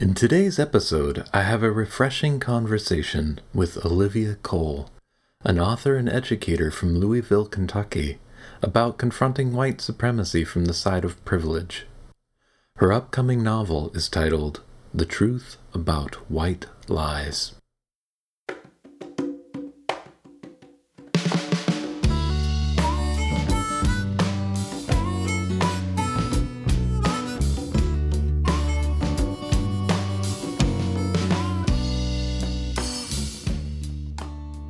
In today's episode, I have a refreshing conversation with Olivia Cole, an author and educator from Louisville, Kentucky, about confronting white supremacy from the side of privilege. Her upcoming novel is titled The Truth About White Lies.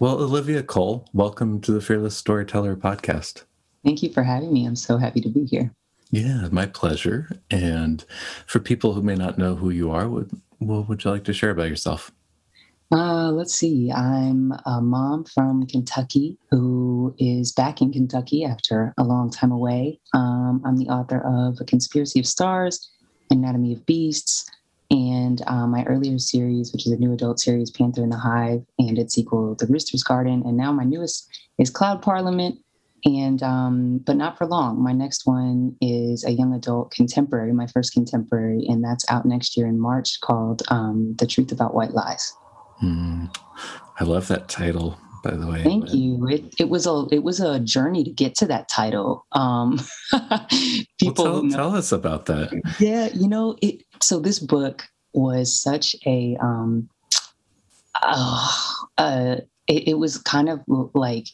Well, Olivia Cole, welcome to the Fearless Storyteller podcast. Thank you for having me. I'm so happy to be here. Yeah, my pleasure. And for people who may not know who you are, what, what would you like to share about yourself? Uh, let's see. I'm a mom from Kentucky who is back in Kentucky after a long time away. Um, I'm the author of A Conspiracy of Stars, Anatomy of Beasts, and um, my earlier series, which is a new adult series, Panther in the Hive, and its sequel, The Rooster's Garden. And now my newest is Cloud Parliament. And um, but not for long. My next one is a young adult contemporary, my first contemporary, and that's out next year in March, called um, "The Truth About White Lies." Mm, I love that title by the way. Thank you. It, it was a it was a journey to get to that title. Um, people well, tell, tell, us about that. Yeah, you know it. So this book was such a um, uh, uh, it, it was kind of like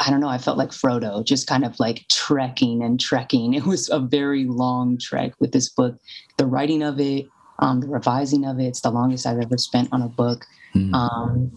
I don't know. I felt like Frodo, just kind of like trekking and trekking. It was a very long trek with this book. The writing of it, um, the revising of it, it's the longest I've ever spent on a book. Mm. Um,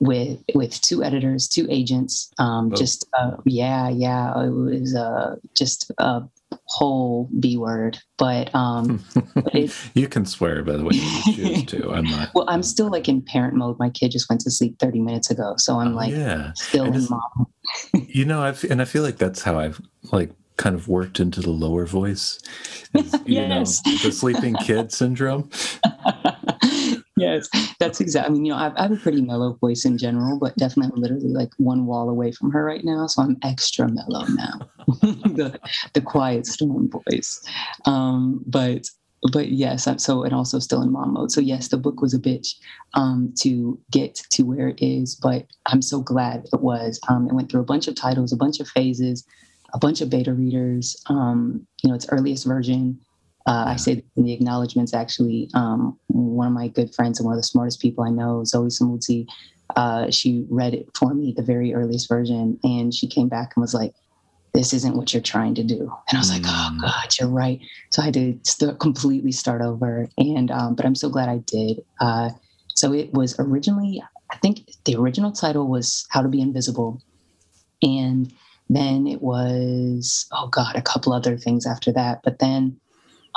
with with two editors, two agents. Um, oh. Just uh, yeah, yeah, it was uh, just a whole B word. But um, it, you can swear by the way you choose to. I'm not. well, I'm still like in parent mode. My kid just went to sleep 30 minutes ago, so I'm oh, like yeah. still in mom. you know, I've and I feel like that's how I've like kind of worked into the lower voice. Is, you yes. know, the sleeping kid syndrome yes, that's exactly. I mean, you know, I've, I have a pretty mellow voice in general, but definitely literally like one wall away from her right now, so I'm extra mellow now. the the quiet storm voice, um, but but yes, I'm so and also still in mom mode. So yes, the book was a bitch um, to get to where it is, but I'm so glad it was. Um, it went through a bunch of titles, a bunch of phases, a bunch of beta readers. Um, you know, its earliest version uh, I say in the acknowledgments, actually, um, one of my good friends and one of the smartest people I know, Zoe Samudzi, uh, she read it for me, the very earliest version, and she came back and was like, this isn't what you're trying to do. And I was like, oh mm. God, you're right. So I had to st- completely start over. And, um, but I'm so glad I did. Uh, so it was originally, I think the original title was How to Be Invisible. And then it was, oh God, a couple other things after that. But then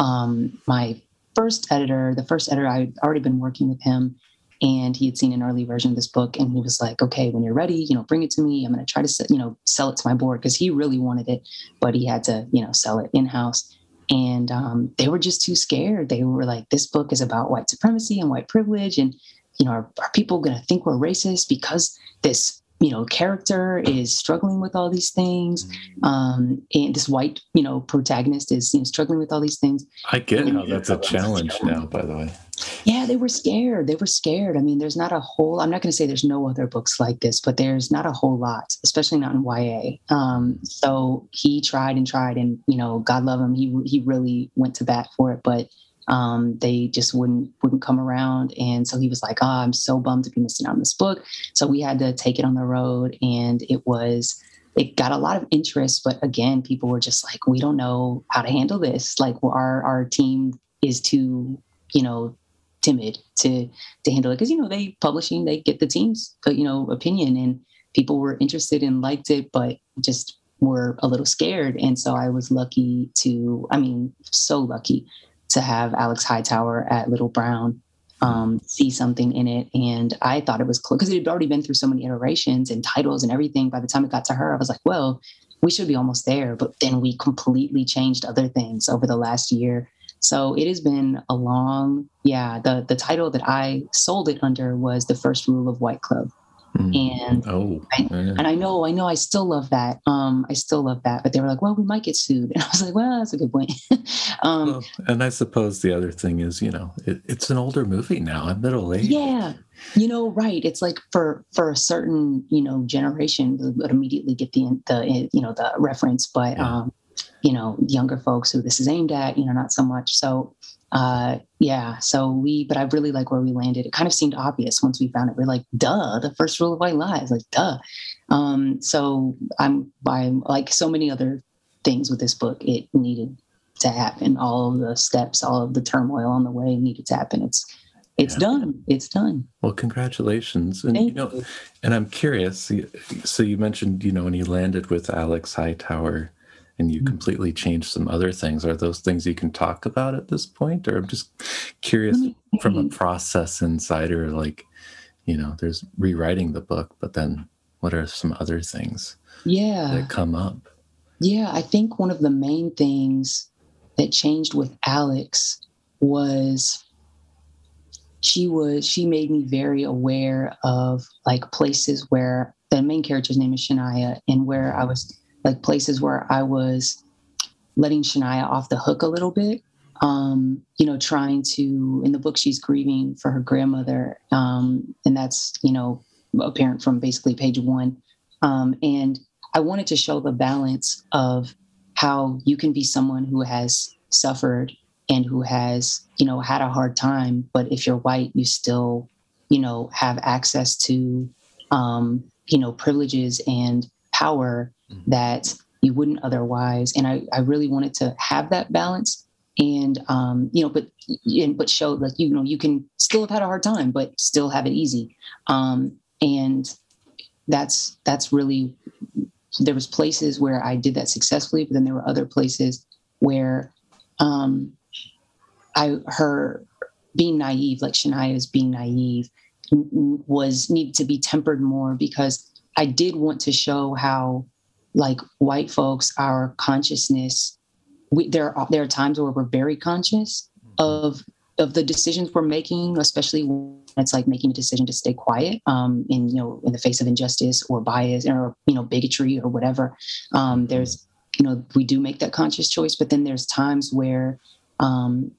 um, my first editor, the first editor, I'd already been working with him and he had seen an early version of this book and he was like okay when you're ready you know bring it to me. I'm going to try to you know sell it to my board because he really wanted it but he had to you know sell it in-house. And um, they were just too scared. They were like this book is about white supremacy and white privilege and you know are, are people going to think we're racist because this you know character is struggling with all these things. Mm. um and this white you know protagonist is you know struggling with all these things. I get and, how that's a challenge now by the way. Yeah they were scared. They were scared. I mean there's not a whole i'm not going to say there's no other books like this but there's not a whole lot especially not in ya um so he tried and tried and you know god love him. He he really went to bat for it. But um, they just wouldn't wouldn't come around. And so he was like oh i'm so bummed to be missing out on this book. So we had to take it on the road and it was it got a lot of interest. But again people were just like we don't know how to handle this. Like our our team is too you know timid to to handle it. Because you know they publishing they get the team's uh, you know opinion and people were interested and liked it but just were a little scared. And so i was lucky to i mean so lucky to have Alex Hightower at Little Brown um, see something in it. And I thought it was close because it had already been through so many iterations and titles and everything. By the time it got to her, I was like, well, we should be almost there. But then we completely changed other things over the last year. So it has been a long, yeah. The the title that I sold it under was the first rule of White Club. Mm. And oh, I, and I know, I know, I still love that. Um, I still love that. But they were like, "Well, we might get sued," and I was like, "Well, that's a good point." um, well, and I suppose the other thing is, you know, it, it's an older movie now, a middle age. Yeah, you know, right? It's like for for a certain you know generation would immediately get the the you know the reference, but yeah. um, you know, younger folks who this is aimed at, you know, not so much. So uh, yeah, so we, but I really like where we landed. It kind of seemed obvious once we found it. We're like, duh, the first rule of white lies, like, duh. Um, so I'm by like so many other things with this book, it needed to happen. All of the steps, all of the turmoil on the way needed to happen. It's, it's yeah. done. It's done. Well, congratulations. And, Thank you know, you. and I'm curious. So you mentioned, you know, when you landed with Alex Hightower, and you mm-hmm. completely change some other things. Are those things you can talk about at this point? Or i'm just curious from a process insider like you know there's rewriting the book but then what are some other things yeah. that come up? Yeah i think one of the main things that changed with alex was she was she made me very aware of like places where the main character's name is shania and where i was like places where I was letting Shania off the hook a little bit. Um, you know, trying to in the book she's grieving for her grandmother, um, and that's you know apparent from basically page one. Um, and I wanted to show the balance of how you can be someone who has suffered and who has you know had a hard time, but if you're white, you still you know have access to um, you know privileges and power. That you wouldn't otherwise. And I, I really wanted to have that balance and um, you know, but and, but show like you know you can still have had a hard time, but still have it easy. Um, and that's that's really there was places where I did that successfully, but then there were other places where um, I her being naive, like Shania's being naive, was needed to be tempered more because I did want to show how like white folks, our consciousness, we, there are there are times where we're very conscious of of the decisions we're making, especially when it's like making a decision to stay quiet um, in you know in the face of injustice or bias or you know bigotry or whatever. Um, there's you know we do make that conscious choice, but then there's times where um,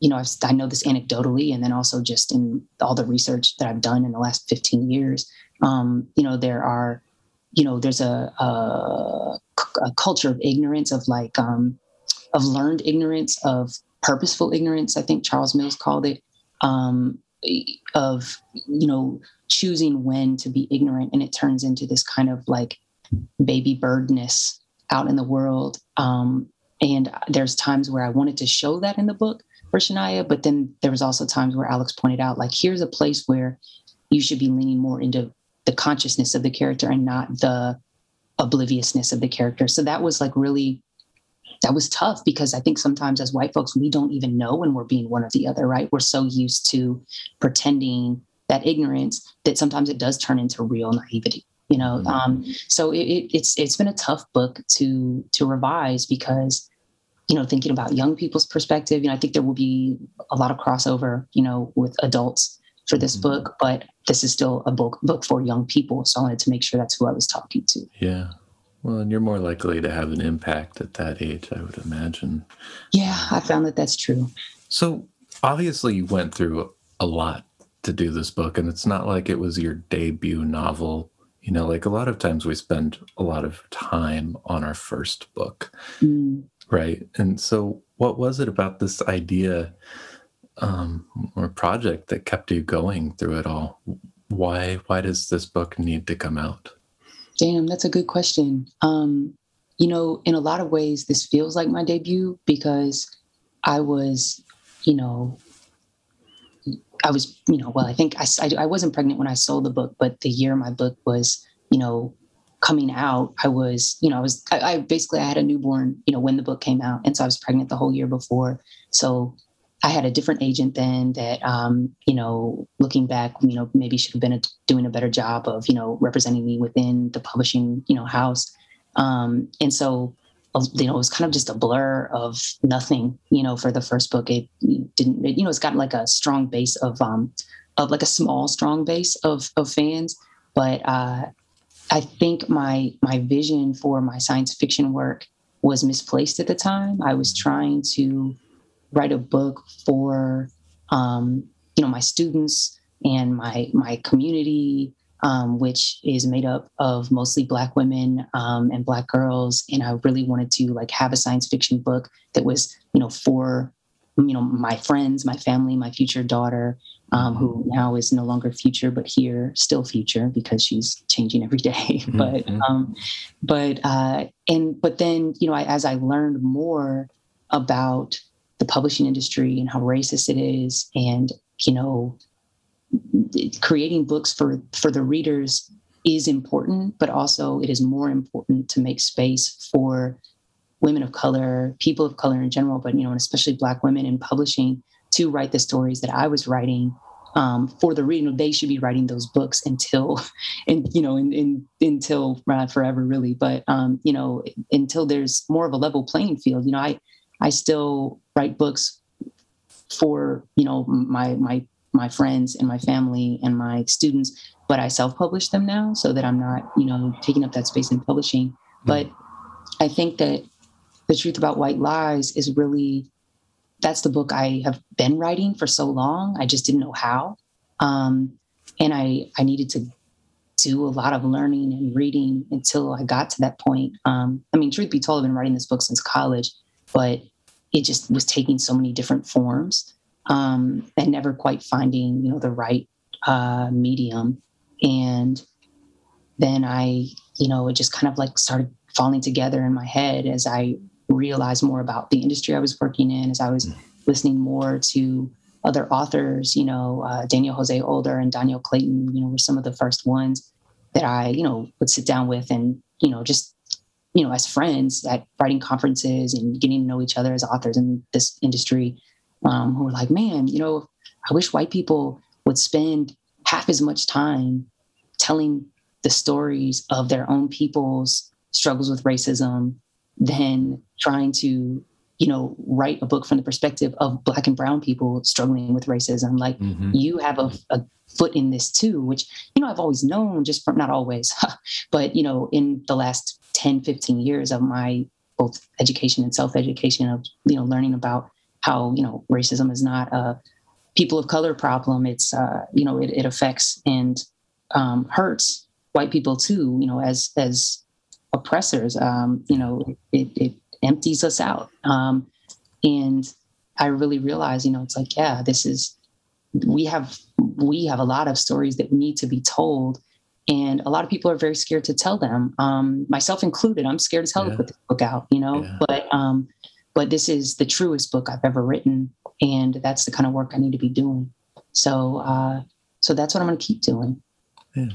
you know I've, I know this anecdotally, and then also just in all the research that I've done in the last 15 years. Um, you know there are you know there's a, a, a culture of ignorance of like um, of learned ignorance of purposeful ignorance i think charles mills called it um, of you know choosing when to be ignorant. And it turns into this kind of like baby birdness out in the world. Um, and there's times where i wanted to show that in the book for shania but then there was also times where alex pointed out like here's a place where you should be leaning more into the consciousness of the character and not the obliviousness of the character. So that was like really that was tough because I think sometimes as white folks, we don't even know when we're being one or the other, right? We're so used to pretending that ignorance that sometimes it does turn into real naivety, you know? Mm-hmm. Um, so it, it, it's, it's been a tough book to, to revise because, you know, thinking about young people's perspective, you know, I think there will be a lot of crossover, you know, with adults for this mm-hmm. book, but this is still a book book for young people. So I wanted to make sure that's who I was talking to. Yeah. Well, and you're more likely to have an impact at that age, I would imagine. Yeah, I found that that's true. So obviously, you went through a lot to do this book, and it's not like it was your debut novel. You know, like a lot of times we spend a lot of time on our first book, mm. right? And so, what was it about this idea um, or project that kept you going through it all? Why why does this book need to come out? Damn, that's a good question. Um, you know, in a lot of ways, this feels like my debut because I was, you know, I was, you know, well, I think I, I, I wasn't pregnant when I sold the book, but the year my book was, you know, coming out, I was, you know, I was, I, I basically I had a newborn, you know, when the book came out, and so I was pregnant the whole year before. So I had a different agent then that, um, you know, looking back, you know, maybe should have been a, doing a better job of, you know, representing me within the publishing, you know, house. Um, and so, you know, it was kind of just a blur of nothing, you know, for the first book. It didn't, it, you know, it's got like a strong base of, um, of like a small, strong base of, of fans. But uh, I think my, my vision for my science fiction work was misplaced at the time. I was trying to, write a book for um, you know my students and my my community um, which is made up of mostly black women um, and black girls and i really wanted to like have a science fiction book that was you know for you know my friends my family my future daughter um, who now is no longer future but here still future because she's changing every day mm-hmm. but um, but uh, and but then you know I, as i learned more about the publishing industry and how racist it is and you know creating books for for the readers is important but also it is more important to make space for women of color people of color in general but you know and especially black women in publishing to write the stories that i was writing um, for the reader. They should be writing those books until and you know in, in, until uh, forever really. But um, you know until there's more of a level playing field. You know i I still write books for you know my my my friends and my family and my students, but I self-publish them now so that I'm not you know taking up that space in publishing. But I think that the truth about white lies is really that's the book I have been writing for so long. I just didn't know how, um, and I I needed to do a lot of learning and reading until I got to that point. Um, I mean, truth be told, I've been writing this book since college, but it just was taking so many different forms um, and never quite finding you know the right uh, medium. And then i you know it just kind of like started falling together in my head as i realized more about the industry i was working in as i was listening more to other authors you know uh, daniel jose older and Dhonielle Clayton you know were some of the first ones that i you know would sit down with and you know just you know, as friends at writing conferences and getting to know each other as authors in this industry, um, who were like, man, you know, I wish white people would spend half as much time telling the stories of their own people's struggles with racism than trying to you know write a book from the perspective of black and brown people struggling with racism like mm-hmm. you have a, a, foot in this too which you know i've always known just from not always but you know in the last 10, 15 years of my both education and self-education of, you know, learning about how, you know, racism is not a people of color problem. It's, uh, you know, it, it affects and um, hurts white people too, you know, as, as oppressors, um, you know, it, it empties us out. Um, and I really realized, you know, it's like, yeah, this is, we have, we have a lot of stories that need to be told and a lot of people are very scared to tell them um, myself included i'm scared as hell yeah. to put this book out you know? Yeah. but um, but this is the truest book i've ever written and that's the kind of work i need to be doing. So uh, so that's what i'm going to keep doing. Yeah.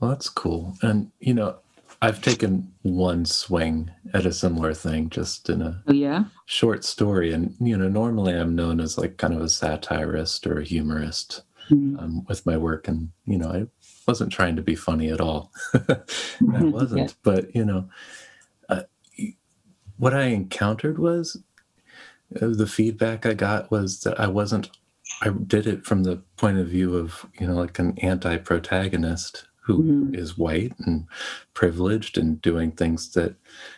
Well that's cool. And you know i've taken one swing at a similar thing just in a oh, yeah? short story. And you know normally i'm known as like kind of a satirist or a humorist mm-hmm. um, with my work. And you know i wasn't trying to be funny at all. I mm-hmm. wasn't, yeah. but you know, uh, what I encountered was uh, the feedback I got was that I wasn't. I did it from the point of view of you know like an anti-protagonist who mm-hmm. is white and privileged and doing things that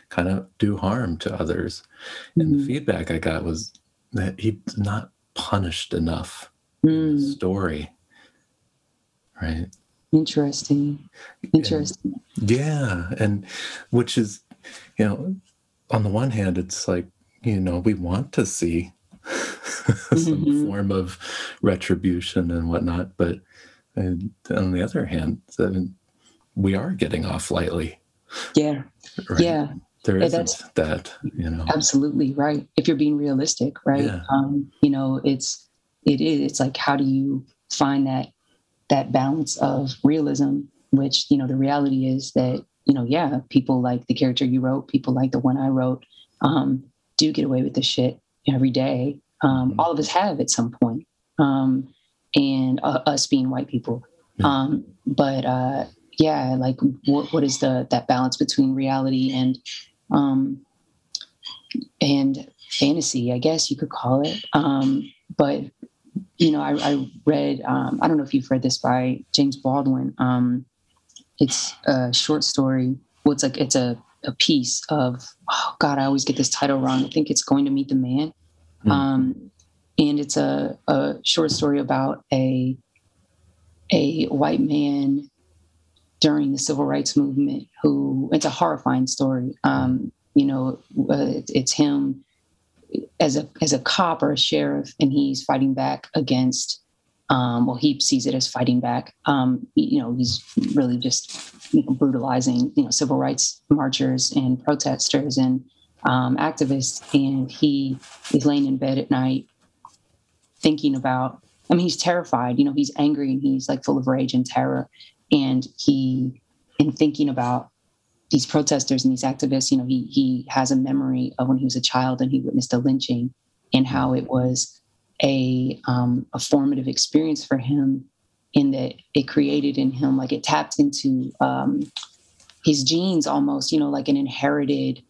kind of do harm to others. Mm-hmm. And the mm-hmm. feedback I got was that he's not punished enough mm. in the mm. story. Right. Interesting. Interesting. And, yeah. And which is, you know, on the one hand, it's like, you know, we want to see some mm-hmm. form of retribution and whatnot. But and on the other hand, we are getting off lightly. Yeah. Right? Yeah. There isn't that, you know. Absolutely right. If you're being realistic, right? Yeah. Um, you know, it's it is. It's like how do you find that that balance of realism, which, you know, the reality is that, you know, yeah, people like the character you wrote, people like the one I wrote, um, do get away with the shit every day. Um, mm-hmm. All of us have at some point, um, and uh, us being white people. Um, but uh, yeah, like what, what is the that balance between reality and um, and fantasy? I guess you could call it. Um, but you know, I, I read. Um, I don't know if you've read this by James Baldwin. Um, it's a short story. Well, it's like it's a a piece of oh god, I always get this title wrong. I think it's going to meet the man. Mm. Um, and it's a, a short story about a a white man during the civil rights movement who it's a horrifying story um, you know uh, it's him as a as a cop or a sheriff and he's fighting back against um, well he sees it as fighting back um, you know he's really just you know, brutalizing you know civil rights marchers and protesters and um, activists and he is laying in bed at night thinking about I mean, he's terrified. You know, he's angry and he's like full of rage and terror. And he, in thinking about these protesters and these activists, you know, he he has a memory of when he was a child and he witnessed a lynching and how it was a um, a formative experience for him in that it created in him like it tapped into um, his genes almost, you know, like an inherited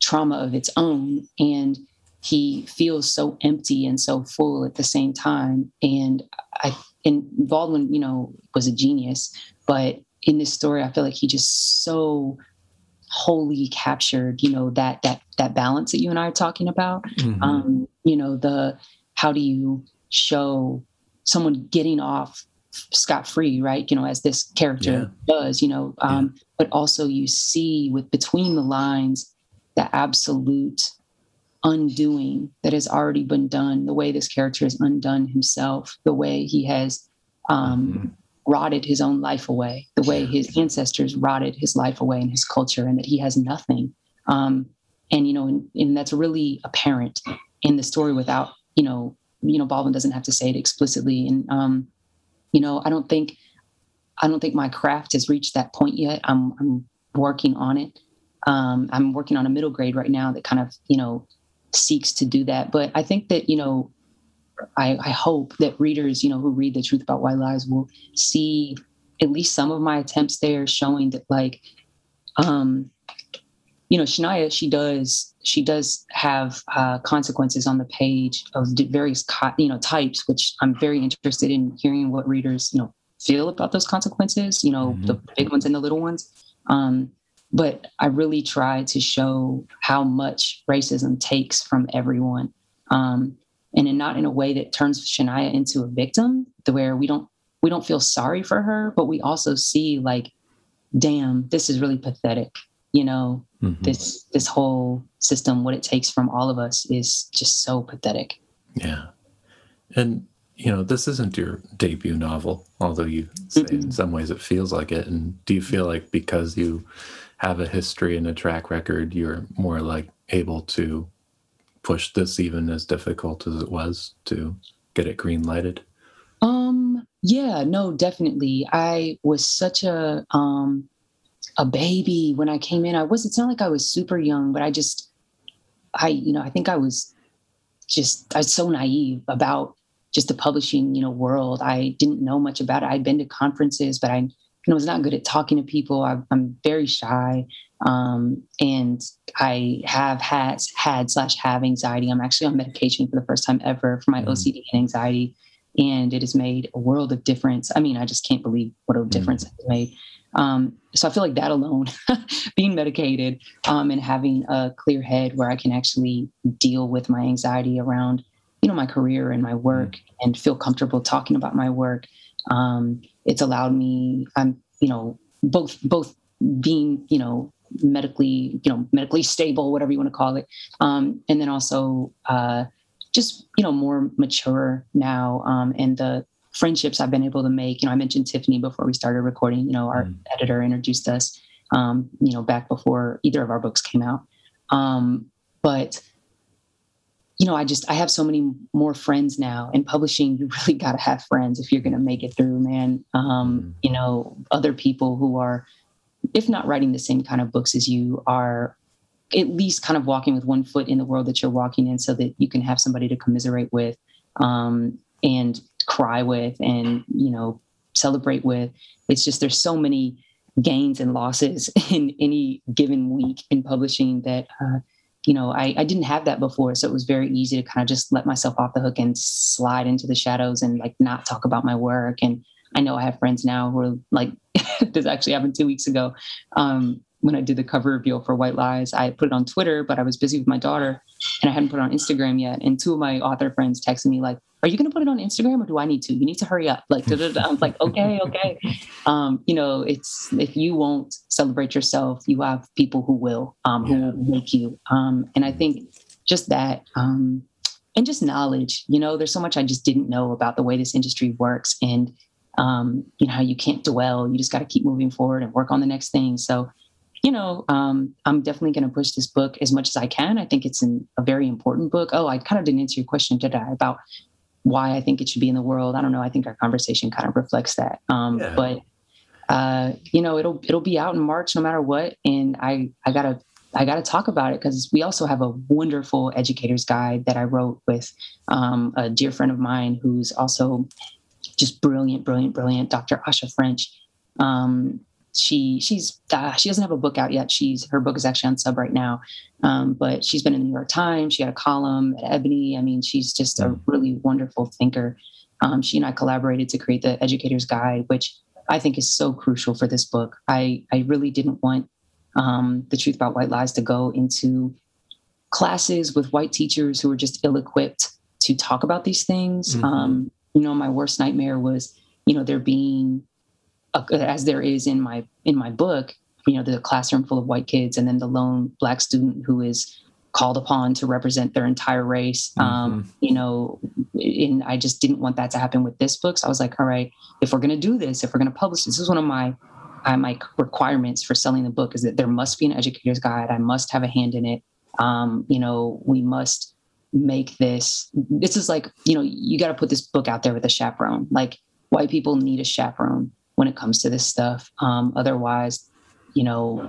trauma of its own and he feels so empty and so full at the same time. And I and Baldwin, you know, was a genius, but in this story, I feel like he just so wholly captured, you know, that that that balance that you and I are talking about. Mm-hmm. Um, you know, the how do you show someone getting off scot free, right? You know, as this character yeah. does, you know, um, yeah. but also you see with between the lines the absolute undoing that has already been done, the way this character has undone himself, the way he has um, mm-hmm. Rotted his own life away, the way his ancestors rotted his life away in his culture, and that he has nothing. Um, and you know, and, and, that's really apparent in the story without you know, you know, Baldwin doesn't have to say it explicitly. And um, you know, I don't think, I don't think my craft has reached that point yet. I'm, I'm working on it. Um, I'm working on a middle grade right now that kind of, you know, seeks to do that. But I think that, you know, I, I hope that readers, you know, who read the truth about white lies will see at least some of my attempts there showing that like um you know shania she does she does have uh, consequences on the page of various co- you know types which i'm very interested in hearing what readers you know feel about those consequences you know mm-hmm. the big ones and the little ones um but I really try to show how much racism takes from everyone. Um, and in, not in a way that turns Shania into a victim, where we don't we don't feel sorry for her, but we also see like, damn, this is really pathetic. You know, mm-hmm. this this whole system, what it takes from all of us is just so pathetic. Yeah. And you know, this isn't your debut novel, although you say mm-hmm. in some ways it feels like it. And do you feel like because you have a history and a track record, you're more like able to push this even as difficult as it was to get it green lighted? Um, yeah, no, definitely. I was such a um a baby when I came in. I was it's not like I was super young, but I just I, you know, I think I was just I was so naive about just the publishing, you know, world. I didn't know much about it. I'd been to conferences, but I you know, was not good at talking to people. I, am very shy. Um, and I have had, had slash have anxiety. I'm actually on medication for the first time ever for my mm. OCD and anxiety. And it has made a world of difference. I mean, I just can't believe what a mm. difference mm. it's made. Um, so I feel like that alone, being medicated um, and having a clear head where I can actually deal with my anxiety around, you know, my career and my work mm. and feel comfortable talking about my work um, it's allowed me, I'm, you know, both both being, you know, medically, you know, medically stable, whatever you want to call it, um, and then also uh, just, you know, more mature now, um, and the friendships I've been able to make. You know, I mentioned Tiffany before we started recording. You know, our mm. editor introduced us. Um, you know, back before either of our books came out. Um, but you know, I just I have so many more friends now. In publishing, you really got to have friends if you're going to make it through, man. Um, mm-hmm. You know, other people who are, if not writing the same kind of books as you, are at least kind of walking with one foot in the world that you're walking in so that you can have somebody to commiserate with um, and cry with and you know celebrate with. It's just there's so many gains and losses in any given week in publishing that uh, you know I, I didn't have that before. So it was very easy to kind of just let myself off the hook and slide into the shadows and like not talk about my work. And i know i have friends now who are like this actually happened two weeks ago um, when I did the cover reveal for White Lies, I put it on Twitter, but I was busy with my daughter and I hadn't put it on Instagram yet. And two of my author friends texted me like, "Are you going to put it on Instagram, or do I need to? You need to hurry up." Like, I'm like, "Okay, okay." Um, you know, it's if you won't celebrate yourself, you have people who will, um, who will make you. Um, and I think just that, um, and just knowledge. You know, there's so much I just didn't know about the way this industry works, and um, you know how you can't dwell. You just got to keep moving forward and work on the next thing. So you know, um, I'm definitely going to push this book as much as I can. I think it's an, a very important book. Oh, I kind of didn't answer your question, did I, about why I think it should be in the world? I don't know. I think our conversation kind of reflects that. Um, yeah. But uh, you know, it'll it'll be out in March no matter what, and I I gotta I gotta talk about it because we also have a wonderful educator's guide that I wrote with um, a dear friend of mine who's also just brilliant, brilliant, brilliant, Dr. Asha French. Um, she she's uh, she doesn't have a book out yet. She's her book is actually on sub right now, um, but she's been in the New York Times. She had a column at Ebony. I mean, she's just a mm. really wonderful thinker. Um, she and I collaborated to create the Educator's Guide, which I think is so crucial for this book. I I really didn't want um, the truth about white lies to go into classes with white teachers who were just ill-equipped to talk about these things. Mm-hmm. Um, you know, my worst nightmare was you know there being as there is in my in my book you know the classroom full of white kids and then the lone black student who is called upon to represent their entire race. Um, mm-hmm. um, you know and i just didn't want that to happen with this book. So i was like all right if we're going to do this if we're going to publish this, this is one of my uh, my requirements for selling the book is that there must be an educator's guide. I must have a hand in it. Um, you know we must make this this is like you know you got to put this book out there with a chaperone like white people need a chaperone when it comes to this stuff. Um, otherwise, you know,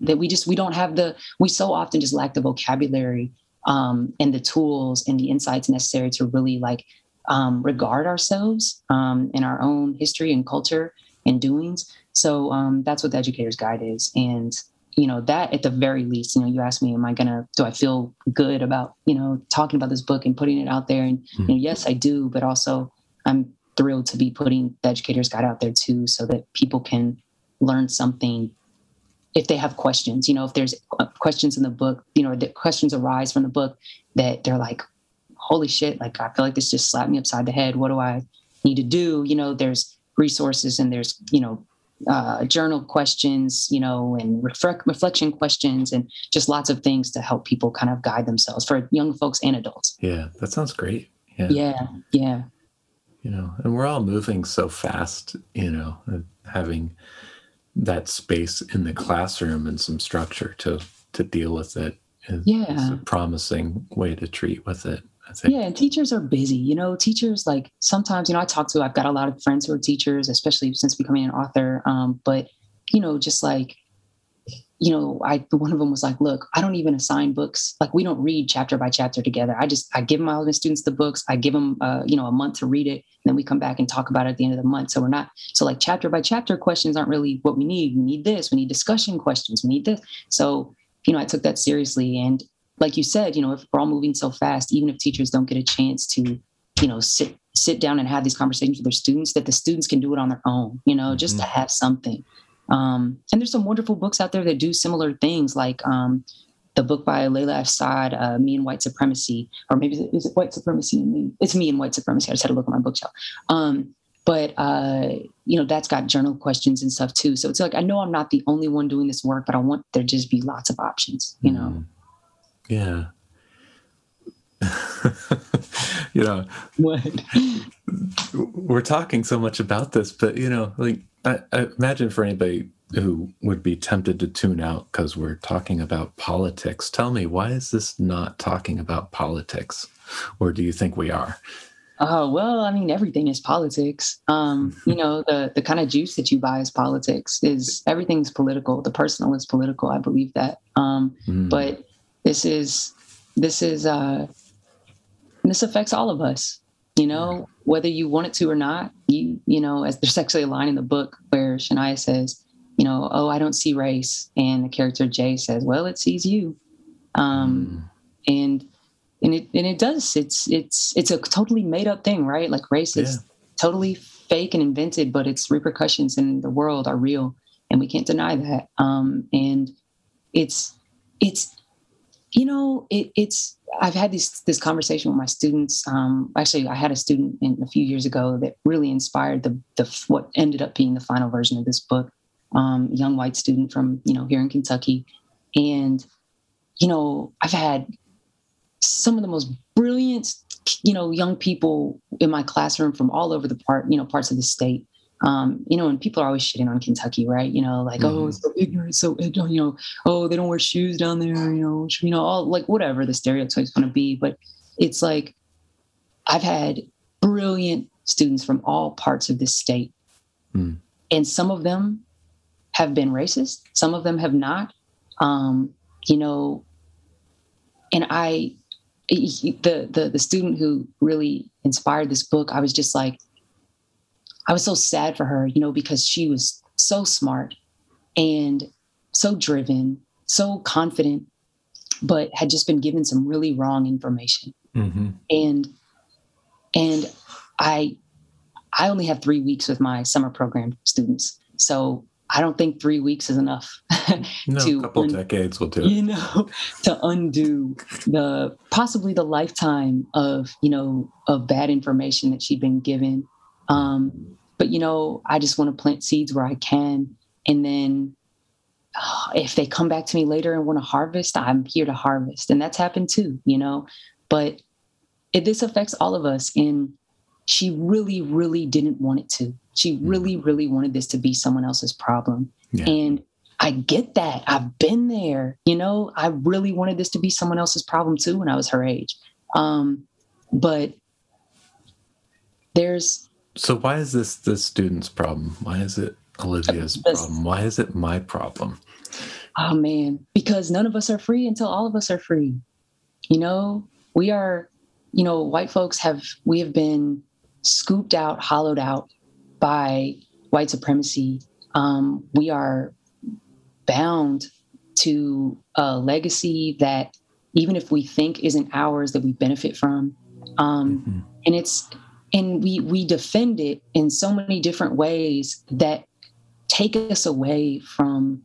that we just we don't have the we so often just lack the vocabulary um, and the tools and the insights necessary to really like um, regard ourselves um, in our own history and culture and doings. So um, that's what the Educator's Guide is, and you know that at the very least, you know, you asked me, am I gonna do I feel good about you know talking about this book and putting it out there? And mm-hmm. you know, yes, I do, but also I'm thrilled to be putting the educator's guide out there too so that people can learn something if they have questions you know if there's questions in the book you know the questions arise from the book that they're like holy shit like i feel like this just slapped me upside the head what do i need to do you know there's resources and there's you know uh, journal questions you know and reflect, reflection questions and just lots of things to help people kind of guide themselves for young folks and adults. Yeah that sounds great. Yeah. Yeah yeah. You know and we're all moving so fast you know having that space in the classroom and some structure to to deal with it. Is, yeah. is a promising way to treat with it. Yeah, and teachers are busy. You know, teachers like sometimes, you know, I talk to, I've got a lot of friends who are teachers, especially since becoming an author. Um, but, you know, just like you know, I one of them was like, "Look, I don't even assign books. Like, we don't read chapter by chapter together. I just I give my students the books. I give them, uh, you know, a month to read it, and then we come back and talk about it at the end of the month. So we're not so like chapter by chapter questions aren't really what we need. We need this. We need discussion questions. We need this. So you know, I took that seriously, and like you said, you know, if we're all moving so fast, even if teachers don't get a chance to, you know, sit sit down and have these conversations with their students, that the students can do it on their own. You know, just mm-hmm. to have something. Um, and there's some wonderful books out there that do similar things, like um, the book by Layla F. Saad, uh, Me and White Supremacy, or maybe is it White Supremacy and Me? It's Me and White Supremacy. I just had to look at my bookshelf. Um, but uh, you know that's got journal questions and stuff too. So it's like I know I'm not the only one doing this work, but I want there just be lots of options. You know. Yeah. you know what we're talking so much about this but you know like I, I imagine for anybody who would be tempted to tune out because we're talking about politics tell me why is this not talking about politics or do you think we are Oh well, I mean, everything is politics. Um, you know, the the kind of juice that you buy is politics. Is everything's political. The personal is political. I believe that. Um, mm. But this is this is uh, this affects all of us. You know, whether you want it to or not. You you know, as there's actually a line in the book where Shania says, you know, oh, I don't see race, and the character Jay says, well, it sees you. Um, mm. And and it and it does. It's it's it's a totally made up thing, right? Like race is yeah. totally fake and invented, but its repercussions in the world are real, and we can't deny that. Um, and it's it's you know it, it's I've had this this conversation with my students. Um, actually, I had a student in, a few years ago that really inspired the the what ended up being the final version of this book. Um, young white student from you know here in Kentucky, and you know I've had some of the most brilliant, you know, young people in my classroom from all over the part, you know, parts of the state. Um, you know, and people are always shitting on Kentucky, right? You know, like, mm-hmm. oh, it's so ignorant, so you know, oh, they don't wear shoes down there, you know, you know, all like whatever the stereotype's going to be. But it's like I've had brilliant students from all parts of this state, mm. and some of them have been racist, some of them have not. Um, you know, and I the the the student who really inspired this book, I was just like, I was so sad for her, you know, because she was so smart and so driven, so confident, but had just been given some really wrong information. Mm-hmm. And and I I only have three weeks with my summer program students. So I don't think three weeks is enough. no, to a couple un- decades will do. You know, to undo the possibly the lifetime of you know of bad information that she'd been given. Um, but you know, I just want to plant seeds where I can, and then uh, if they come back to me later and want to harvest, I'm here to harvest, and that's happened too. You know, but it, this affects all of us, and she really, really didn't want it to. She mm-hmm. really, really wanted this to be someone else's problem. Yeah. And I get that. I've been there. You know, I really wanted this to be someone else's problem too when I was her age. Um, but there's. So why is this the student's problem? Why is it Olivia's problem? Why is it my problem? Oh man, because none of us are free until all of us are free. You know, we are, you know, white folks have, we have been scooped out, hollowed out by white supremacy. Um, we are bound to a legacy that even if we think isn't ours that we benefit from um, mm-hmm. and it's and we we defend it in so many different ways that take us away from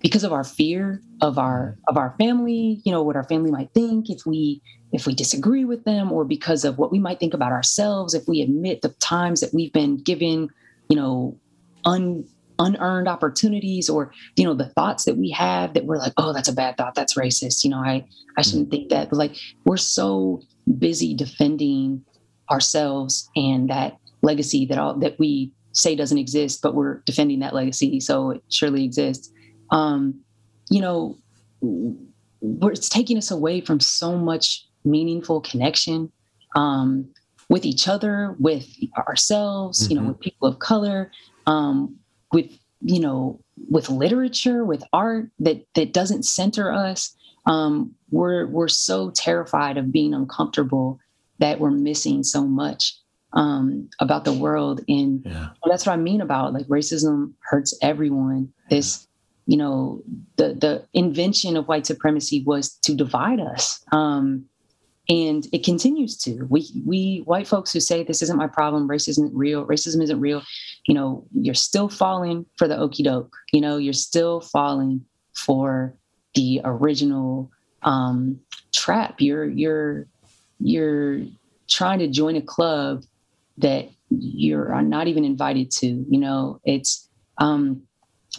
because of our fear of our of our family you know what our family might think if we if we disagree with them or because of what we might think about ourselves if we admit the times that we've been given you know un unearned opportunities or you know the thoughts that we have that we're like oh that's a bad thought. That's racist. You know i i shouldn't mm-hmm. think that. But like we're so busy defending ourselves and that legacy that all that we say doesn't exist but we're defending that legacy so it surely exists um you know it's taking us away from so much meaningful connection um with each other with ourselves mm-hmm. you know mm-hmm. with people of color um with you know with literature with art that that doesn't center us um, we're we're so terrified of being uncomfortable that we're missing so much um, about the world. And yeah. that's what i mean about like racism hurts everyone. This you know the the invention of white supremacy was to divide us um, and it continues to. We we white folks who say this isn't my problem. Racism isn't real. Racism isn't real. You know you're still falling for the okey doke you know you're still falling for the original um, trap. You're you're you're trying to join a club that you're not even invited to you know it's um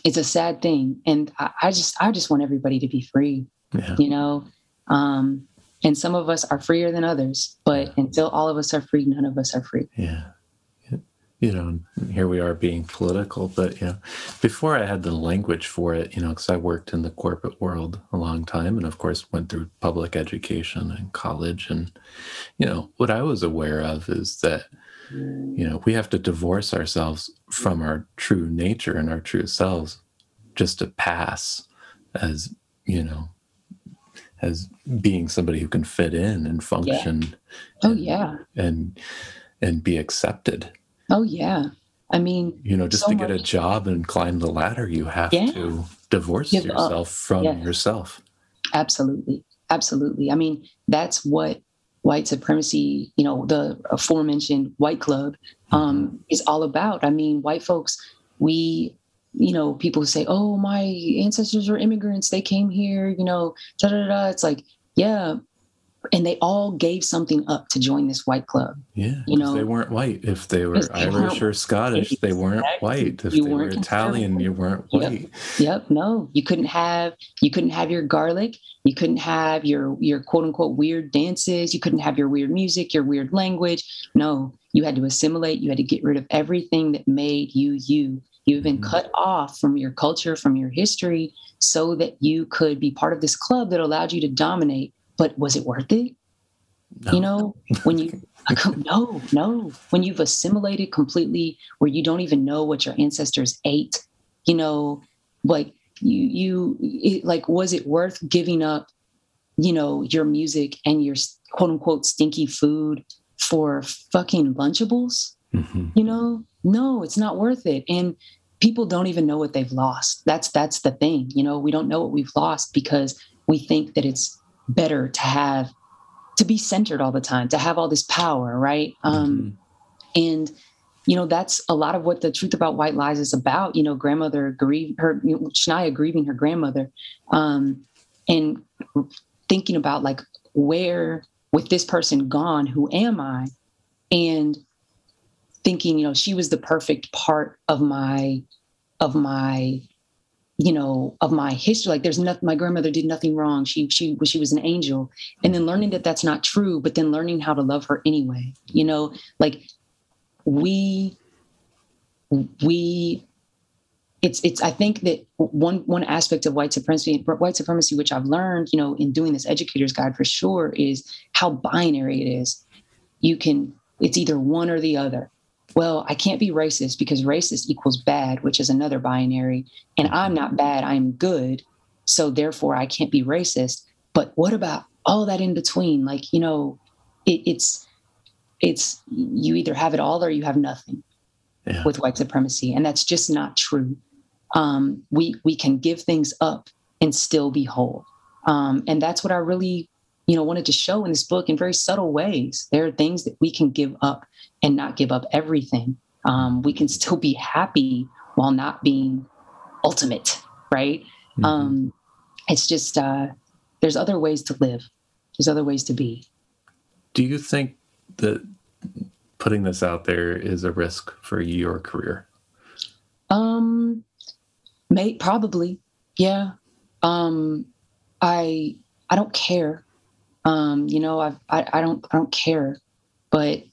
it's a sad thing. And i, I just i just want everybody to be free yeah. you know? Um and some of us are freer than others but until all of us are free none of us are free. Yeah you know, here we are being political, but you know, before I had the language for it, you know, because I worked in the corporate world a long time, and of course went through public education and college, and you know, what I was aware of is that you know we have to divorce ourselves from our true nature and our true selves just to pass as you know as being somebody who can fit in and function yeah. oh and, yeah. and and be accepted oh yeah i mean you know just so to get much. a job and climb the ladder you have yeah. to divorce Give yourself up. from yeah. yourself absolutely absolutely i mean that's what white supremacy you know the aforementioned white club um, mm-hmm. is all about i mean white folks we you know, people say, "Oh, my ancestors were immigrants; they came here," you know, da da da. It's like, yeah, and they all gave something up to join this white club. Yeah, you know, they weren't white. If they were they Irish or Scottish, they weren't white. If you they were Italian, you weren't white. Yep. yep. No, you couldn't have you couldn't have your garlic. You couldn't have your your quote unquote weird dances. You couldn't have your weird music, your weird language. No, you had to assimilate. You had to get rid of everything that made you you. You've been mm-hmm. cut off from your culture, from your history, so that you could be part of this club that allowed you to dominate. But was it worth it? No. You know, when you no, no, when you've assimilated completely, where you don't even know what your ancestors ate, you know, like you, you, it, like, was it worth giving up, you know, your music and your quote unquote stinky food for fucking Lunchables? Mm-hmm. You know, no, it's not worth it. And people don't even know what they've lost. That's that's the thing. You know, we don't know what we've lost because we think that it's better to have to be centered all the time, to have all this power, right? Um, mm-hmm. and you know that's a lot of what the truth about white lies is about. You know, grandmother grieve her you know, Shania grieving her grandmother, um, and thinking about like where with this person gone, who am I? And thinking, you know, she was the perfect part of my of my you know of my history like there's nothing my grandmother did nothing wrong. She she she was an angel. And then learning that that's not true but then learning how to love her anyway you know? Like we we it's it's i think that one one aspect of white supremacy white supremacy which i've learned you know in doing this educator's guide for sure is how binary it is. You can it's either one or the other well, I can't be racist because racist equals bad, which is another binary. And I'm not bad, I'm good. So therefore, I can't be racist. But what about all that in between? Like, you know, it, it's, it's, you either have it all or you have nothing yeah. with white supremacy. And that's just not true. Um, we, we can give things up and still be whole. Um, and that's what I really, you know, wanted to show in this book in very subtle ways. There are things that we can give up and not give up everything. Um, we can still be happy while not being ultimate, right? Mm-hmm. Um, it's just uh, there's other ways to live. There's other ways to be. Do you think that putting this out there is a risk for your career? Um, may probably, yeah. Um, I I don't care. Um, you know, I I don't I don't care, but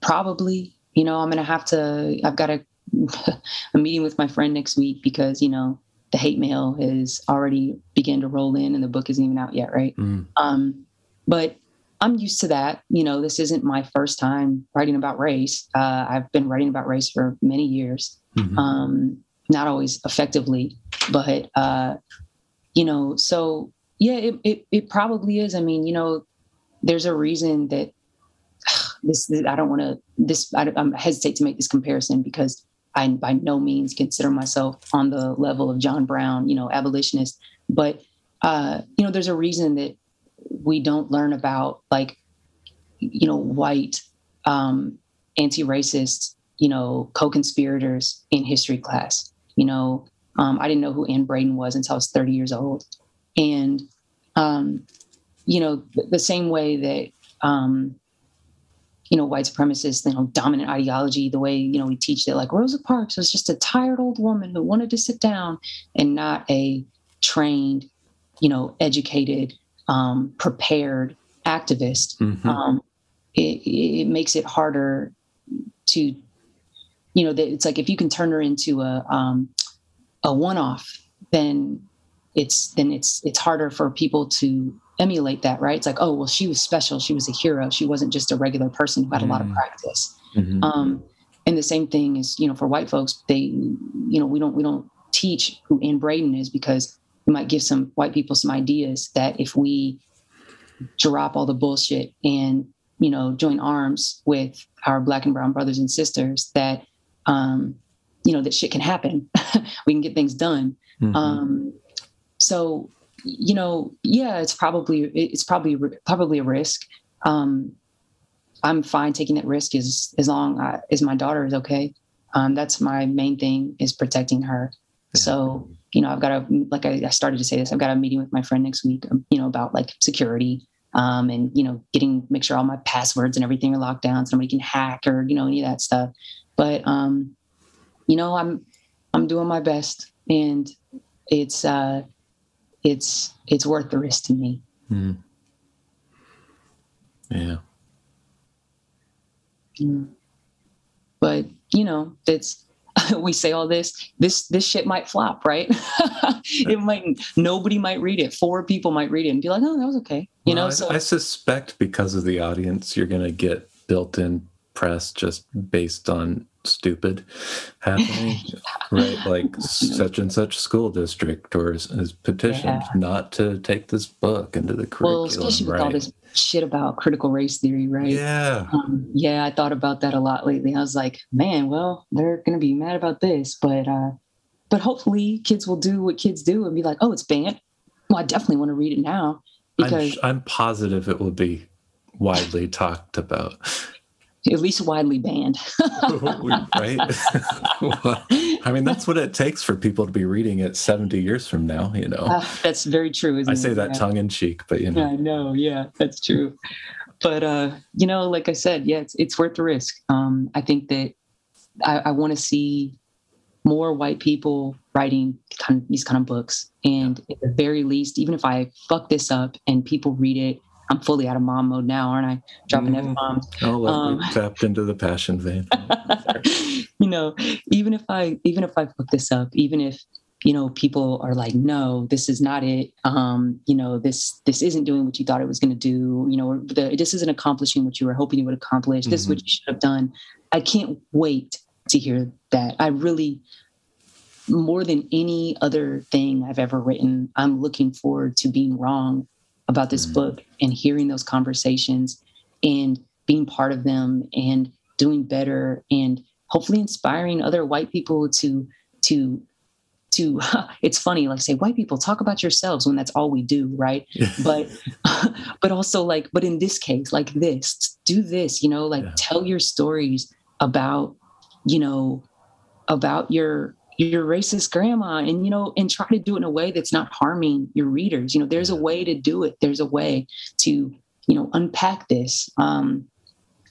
Probably, you know, I'm going to have to, I've got a, a meeting with my friend next week because, you know, the hate mail has already begun to roll in and the book isn't even out yet. Right. Mm. Um, but I'm used to that. You know, this isn't my first time writing about race. Uh, I've been writing about race for many years, mm-hmm. um, not always effectively, but, uh, you know, so yeah, it, it, it probably is. I mean, you know, there's a reason that this, this I don't want to this I, I hesitate to make this comparison because I by no means consider myself on the level of John Brown, you know, abolitionist. But uh, you know, there's a reason that we don't learn about like, you know, white um, anti-racist, you know, co-conspirators in history class. You know, um, I didn't know who Anne Braden was until I was 30 years old, and um, you know, the, the same way that um, you know, white supremacist, you know, dominant ideology, the way, you know, we teach that like Rosa Parks was just a tired old woman who wanted to sit down and not a trained, you know, educated, um, prepared activist. Mm-hmm. Um, it, it makes it harder to you know, that it's like if you can turn her into a um, a one off, then it's then it's it's harder for people to emulate that, right? It's like, oh well, she was special, she was a hero, she wasn't just a regular person who had mm-hmm. a lot of mm. practice. Mm-hmm. Um, and the same thing is, you know, for white folks, they, you know, we don't we don't teach who Anne Braden is because we might give some white people some ideas that if we drop all the bullshit and you know join arms with our black and brown brothers and sisters that um, you know that shit can happen we can get things done mm-hmm. um, so you know yeah it's probably it's probably probably a risk. Um, i'm fine taking that risk as as long uh, as my daughter is okay. Um, that's my main thing is protecting her. Yeah. so you know i've got a like I, I started to say this i've got a meeting with my friend next week um, you know about like security um, and you know getting make sure all my passwords and everything are locked down so nobody can hack or you know any of that stuff. But um, you know i'm i'm doing my best and it's uh it's it's worth the risk to me. Mm. yeah. Mm. but you know it's we say all this this this shit might flop right? It might nobody might read it. Four people might read it and be like oh that was okay. You well, know I, so i suspect because of the audience you're going to get built-in press just based on stupid happening yeah. right like such and such school district or is petitioned yeah. not to take this book into the curriculum well especially with right? all this shit about critical race theory right yeah um, yeah i thought about that a lot lately i was like man well they're gonna be mad about this but uh but hopefully kids will do what kids do and be like oh it's banned well i definitely want to read it now because I'm, I'm positive it will be widely talked about at least widely banned. right? well, I mean, that's what it takes for people to be reading it 70 years from now, you know. Uh, that's very true. I say it? that yeah. tongue in cheek, but you know. I know, yeah, that's true. But, uh, you know, like I said, yeah, it's, it's worth the risk. Um, I think that I, I want to see more white people writing kind of, these kind of books. And at the very least, even if I fuck this up and people read it I'm fully out of mom mode now, aren't I? Dropping mm, F bombs. Oh, um, tapped into the passion vein. you know, even if I even if I fuck this up, even if you know people are like, no, this is not it. Um, you know, this this isn't doing what you thought it was going to do. You know, the, this isn't accomplishing what you were hoping you would accomplish. This mm-hmm. is what mm-hmm. you should have done. I can't wait to hear that. I really more than any other thing I've ever written, I'm looking forward to being wrong about this mm-hmm. book and hearing those conversations and being part of them and doing better and hopefully inspiring other white people to to to it's funny like say white people talk about yourselves when that's all we do right but but also like but in this case like this do this you know like yeah. tell your stories about you know about your your racist grandma and you know and try to do it in a way that's not harming your readers. You know there's a way to do it. There's a way to you know unpack this um,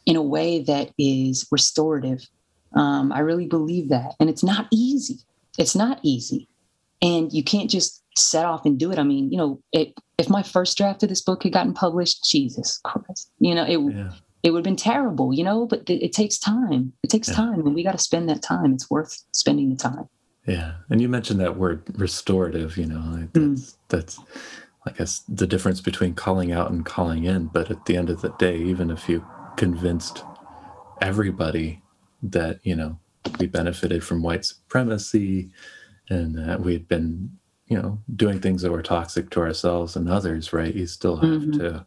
in a way that is restorative. Um, i really believe that. And it's not easy. It's not easy. And you can't just set off and do it. I mean you know it, if my first draft of this book had gotten published jesus christ. You know it yeah. it would have been terrible, you know, but it, it takes time. It takes yeah. time and we got to spend that time. It's worth spending the time. Yeah, and you mentioned that word restorative. You know, like hmm. that's mm. that's I guess the difference between calling out and calling in. But at the end of the day, even if you convinced everybody that you know we benefited from white supremacy and that we had been you know doing things that were toxic to ourselves and others, right? You still have mm-hmm. to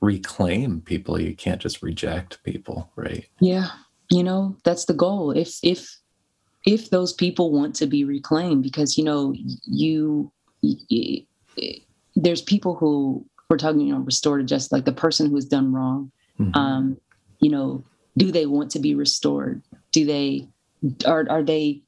reclaim people. You can't just reject people, right? Yeah, you know that's the goal. If if if those people want to be reclaimed because you know you, you there's people who we're talking you know restored just like the person who's done wrong mm-hmm. um you know do they want to be restored do they are are they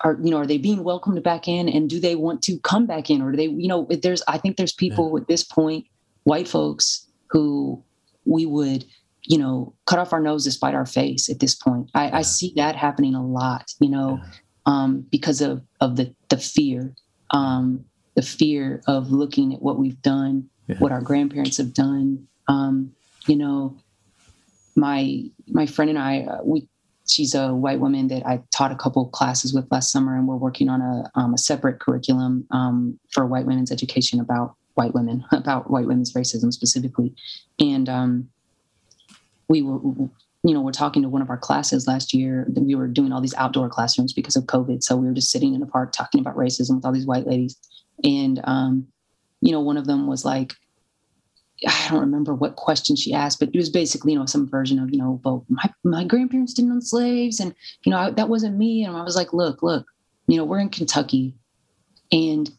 are you know are they being welcomed back in and do they want to come back in or do they you know there's i think there's people yeah. at this point white folks who we would you know, cut off our nose to spite our face at this point. I, yeah. I see that happening a lot, you know, yeah. um, because of of the the fear, um, the fear of looking at what we've done, yeah. what our grandparents have done. Um, you know, my my friend and I, uh, we she's a white woman that I taught a couple classes with last summer, and we're working on a, um, a separate curriculum um, for white women's education about white women, about white women's racism specifically. And um, we were, you know, we're talking to one of our classes last year. We were doing all these outdoor classrooms because of COVID, so we were just sitting in a park talking about racism with all these white ladies. And um, you know, one of them was like, I don't remember what question she asked, but it was basically, you know, some version of, you know, well, my, my grandparents didn't own slaves and, you know, I, that wasn't me. And I was like, look, look, you know, we're in Kentucky and,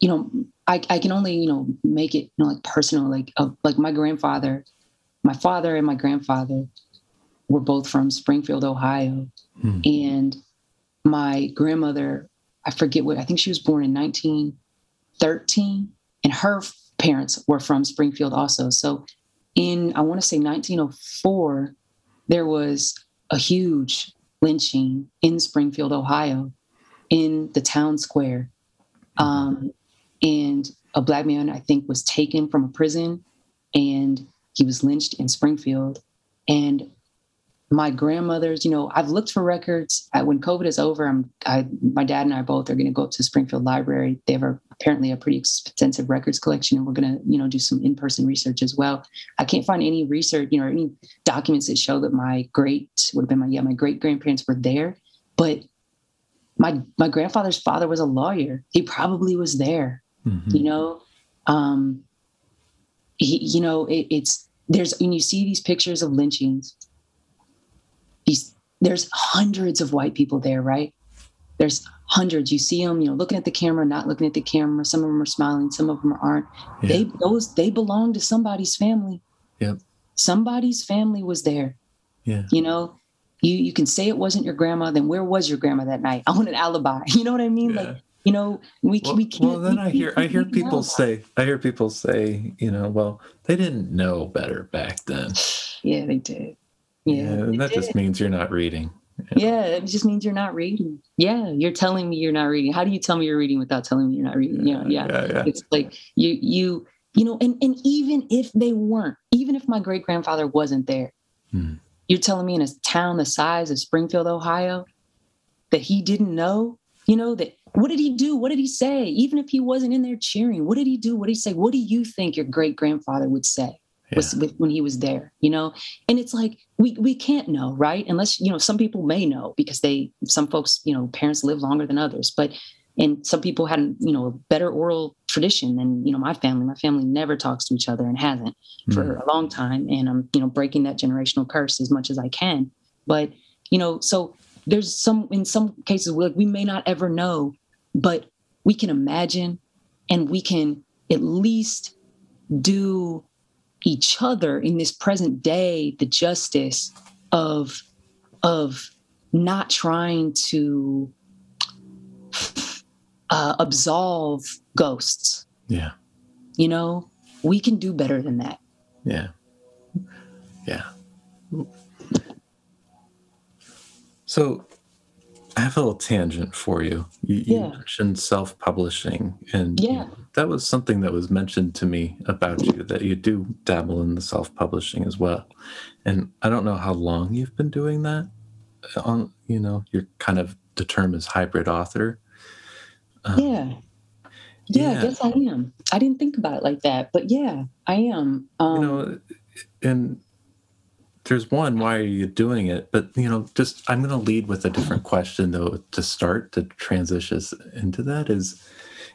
you know, I, I can only, you know, make it, you know, like personal, like, uh, like my grandfather, my father and my grandfather were both from Springfield, Ohio. Hmm. And my grandmother, I forget what, I think she was born in 1913 and her parents were from Springfield also. So in, I want to say 1904, there was a huge lynching in Springfield, Ohio, in the town square. Um, and a black man, I think, was taken from a prison and he was lynched in Springfield. And my grandmother's, you know, I've looked for records. when COVID is over, I'm, I, my dad and I both are going to go up to Springfield Library. They have a, apparently a pretty extensive records collection, and we're going to, you know, do some in-person research as well. I can't find any research, you know, any documents that show that my great would have been my yeah, my great grandparents were there, but my my grandfather's father was a lawyer. He probably was there. Mm-hmm. You know, um, you know, it, it's there's when you see these pictures of lynchings these there's hundreds of white people there, right? There's hundreds. You see them, you know, looking at the camera, not looking at the camera. Some of them are smiling, some of them aren't. Yeah. They those they belong to somebody's family. Yep. Somebody's family was there. Yeah. You know, you you can say it wasn't your grandma, then where was your grandma that night? I want an alibi. You know what I mean? Yeah. Like you know we well, we can't well then i hear i hear people say i hear people say you know well they didn't know better back then yeah they did yeah, and that just means you're not reading. Yeah, it just means you're not reading. Yeah, you're telling me you're not reading. How do you tell me you're reading without telling me you're not reading? Yeah, yeah. yeah, yeah. It's like you you you know, and and even if they weren't, even if my great grandfather wasn't there, hmm. you're telling me in a town the size of Springfield, Ohio, that he didn't know. You know that what did he do? What did he say? Even if he wasn't in there cheering, what did he do? What did he say? What do you think your great grandfather would say? yeah. was with, when he was there, you know? And it's like, we, we can't know, right? Unless, you know, some people may know because they, some folks, you know, parents live longer than others, but, and some people had, you know, a better oral tradition than, you know, my family, my family never talks to each other and hasn't mm. for a long time. And I'm, you know, breaking that generational curse as much as I can. But, you know, so there's some, in some cases, we, like, we may not ever know, but we can imagine and we can at least do each other in this present day the justice of of not trying to uh, absolve ghosts. Yeah. You know we can do better than that. Yeah. Yeah. So I have a little tangent for you. You, yeah. you mentioned self-publishing, and yeah. that was something that was mentioned to me about you that you do dabble in the self-publishing as well. And I don't know how long you've been doing that. On you know, you're kind of the term is hybrid author. Um, yeah. yeah. yeah, I guess I am. I didn't think about it like that, but yeah, I am. Um, you know, and there's one why are you doing it? But you know just i'm going to lead with a different question though to start to transition into that is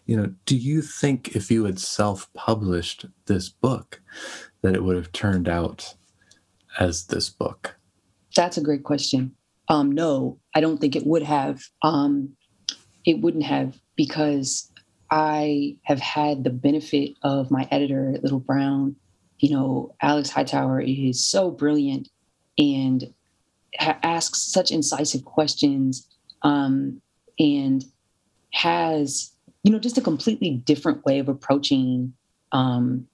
you know do you think if you had self-published this book that it would have turned out as this book? That's a great question. Um, no i don't think it would have. Um, it wouldn't have because i have had the benefit of my editor little brown you know, Alex Hightower is so brilliant and ha- asks such incisive questions um, and has, you know, just a completely different way of approaching um,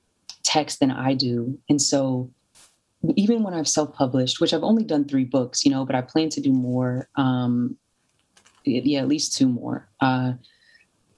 text than I do. And so even when I've self-published, which I've only done three books, you know, but I plan to do more. Um, yeah, at least two more. Uh,